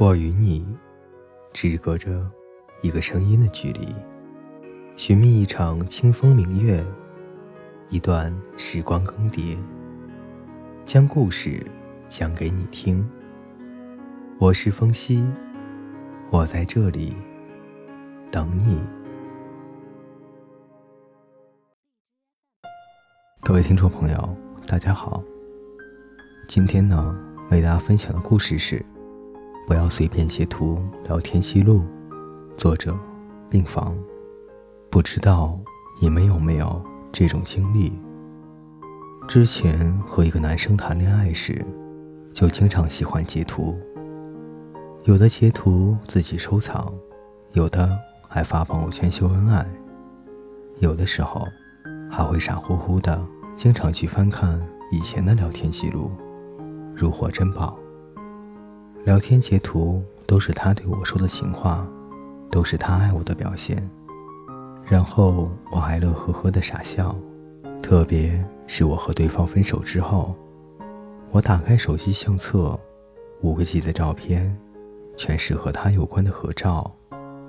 我与你只隔着一个声音的距离，寻觅一场清风明月，一段时光更迭，将故事讲给你听。我是风夕，我在这里等你。各位听众朋友，大家好。今天呢，为大家分享的故事是：不要随便截图聊天记录。作者：病房。不知道你们有没有这种经历？之前和一个男生谈恋爱时，就经常喜欢截图。有的截图自己收藏，有的还发朋友圈秀恩爱，有的时候还会傻乎乎的经常去翻看以前的聊天记录。如获珍宝。聊天截图都是他对我说的情话，都是他爱我的表现。然后我还乐呵呵的傻笑。特别是我和对方分手之后，我打开手机相册，五个 G 的照片，全是和他有关的合照，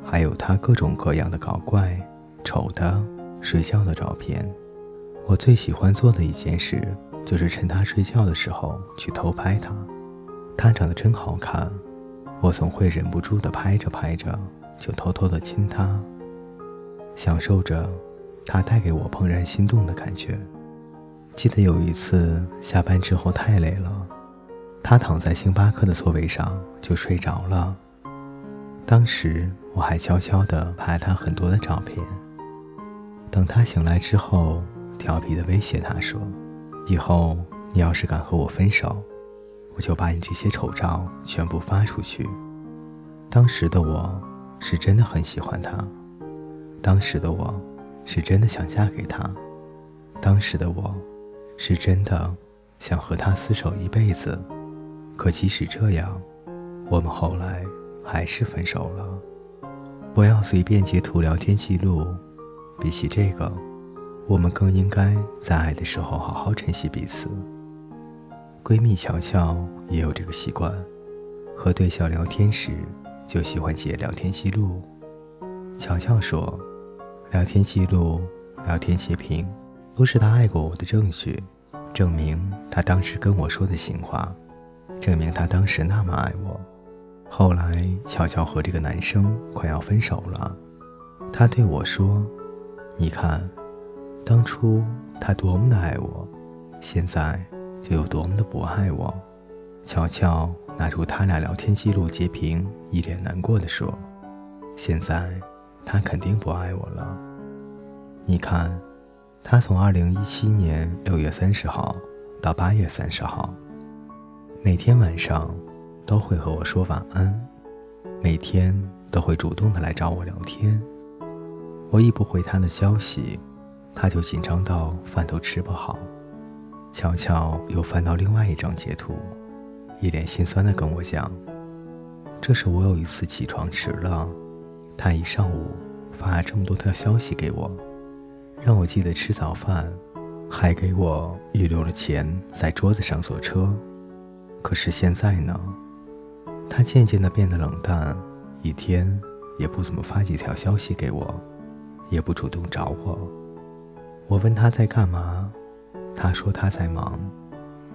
还有他各种各样的搞怪、丑的、睡觉的照片。我最喜欢做的一件事。就是趁他睡觉的时候去偷拍他，他长得真好看，我总会忍不住的拍着拍着就偷偷的亲他，享受着他带给我怦然心动的感觉。记得有一次下班之后太累了，他躺在星巴克的座位上就睡着了，当时我还悄悄的拍了他很多的照片。等他醒来之后，调皮的威胁他说。以后你要是敢和我分手，我就把你这些丑照全部发出去。当时的我是真的很喜欢他，当时的我是真的想嫁给他，当时的我是真的想和他厮守一辈子。可即使这样，我们后来还是分手了。不要随便截图聊天记录，比起这个。我们更应该在爱的时候好好珍惜彼此。闺蜜乔乔也有这个习惯，和对象聊天时就喜欢写聊天记录。乔乔说，聊天记录、聊天截屏都是她爱过我的证据，证明她当时跟我说的情话，证明她当时那么爱我。后来乔乔和这个男生快要分手了，她对我说：“你看。”当初他多么的爱我，现在就有多么的不爱我。乔乔拿出他俩聊天记录截屏，一脸难过的说：“现在他肯定不爱我了。你看，他从二零一七年六月三十号到八月三十号，每天晚上都会和我说晚安，每天都会主动的来找我聊天。我一不回他的消息。”他就紧张到饭都吃不好。巧巧又翻到另外一张截图，一脸心酸地跟我讲：“这是我有一次起床迟了，他一上午发了这么多条消息给我，让我记得吃早饭，还给我预留了钱在桌子上坐车。可是现在呢，他渐渐地变得冷淡，一天也不怎么发几条消息给我，也不主动找我。”我问他在干嘛，他说他在忙。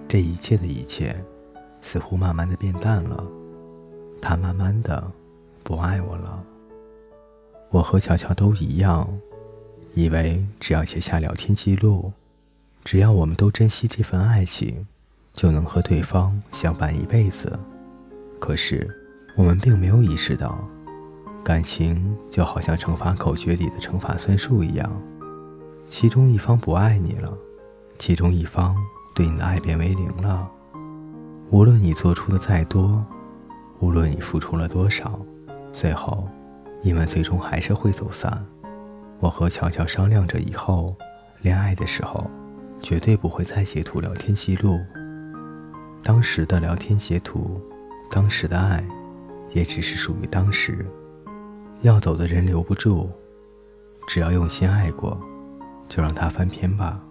这一切的一切，似乎慢慢的变淡了。他慢慢的不爱我了。我和乔乔都一样，以为只要写下聊天记录，只要我们都珍惜这份爱情，就能和对方相伴一辈子。可是我们并没有意识到，感情就好像乘法口诀里的乘法算术一样。其中一方不爱你了，其中一方对你的爱变为零了。无论你做出的再多，无论你付出了多少，最后，你们最终还是会走散。我和乔乔商量着，以后恋爱的时候，绝对不会再截图聊天记录。当时的聊天截图，当时的爱，也只是属于当时。要走的人留不住，只要用心爱过。就让它翻篇吧，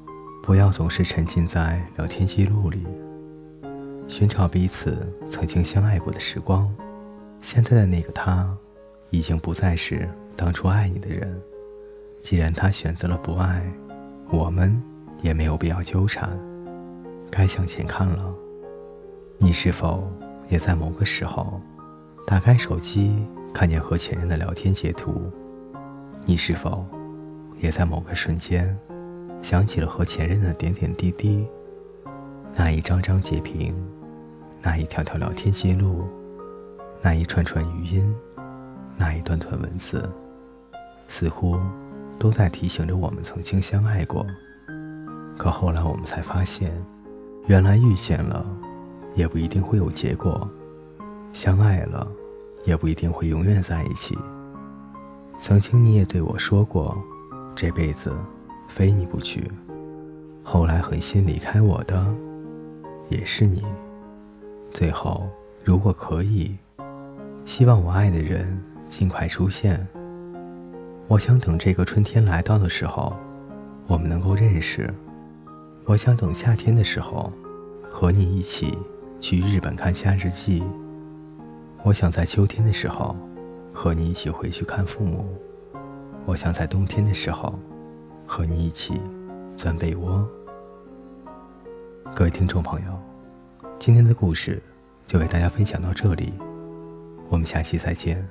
不要总是沉浸在聊天记录里。寻找彼此曾经相爱过的时光，现在的那个他，已经不再是当初爱你的人。既然他选择了不爱，我们也没有必要纠缠。该向前看了。你是否也在某个时候，打开手机看见和前任的聊天截图？你是否也在某个瞬间，想起了和前任的点点滴滴？那一张张截屏，那一条条聊天记录，那一串串语音，那一段段文字，似乎都在提醒着我们曾经相爱过。可后来我们才发现，原来遇见了，也不一定会有结果；相爱了，也不一定会永远在一起。曾经你也对我说过，这辈子非你不娶。后来狠心离开我的，也是你。最后，如果可以，希望我爱的人尽快出现。我想等这个春天来到的时候，我们能够认识。我想等夏天的时候，和你一起去日本看夏日祭。我想在秋天的时候。和你一起回去看父母，我想在冬天的时候和你一起钻被窝。各位听众朋友，今天的故事就为大家分享到这里，我们下期再见。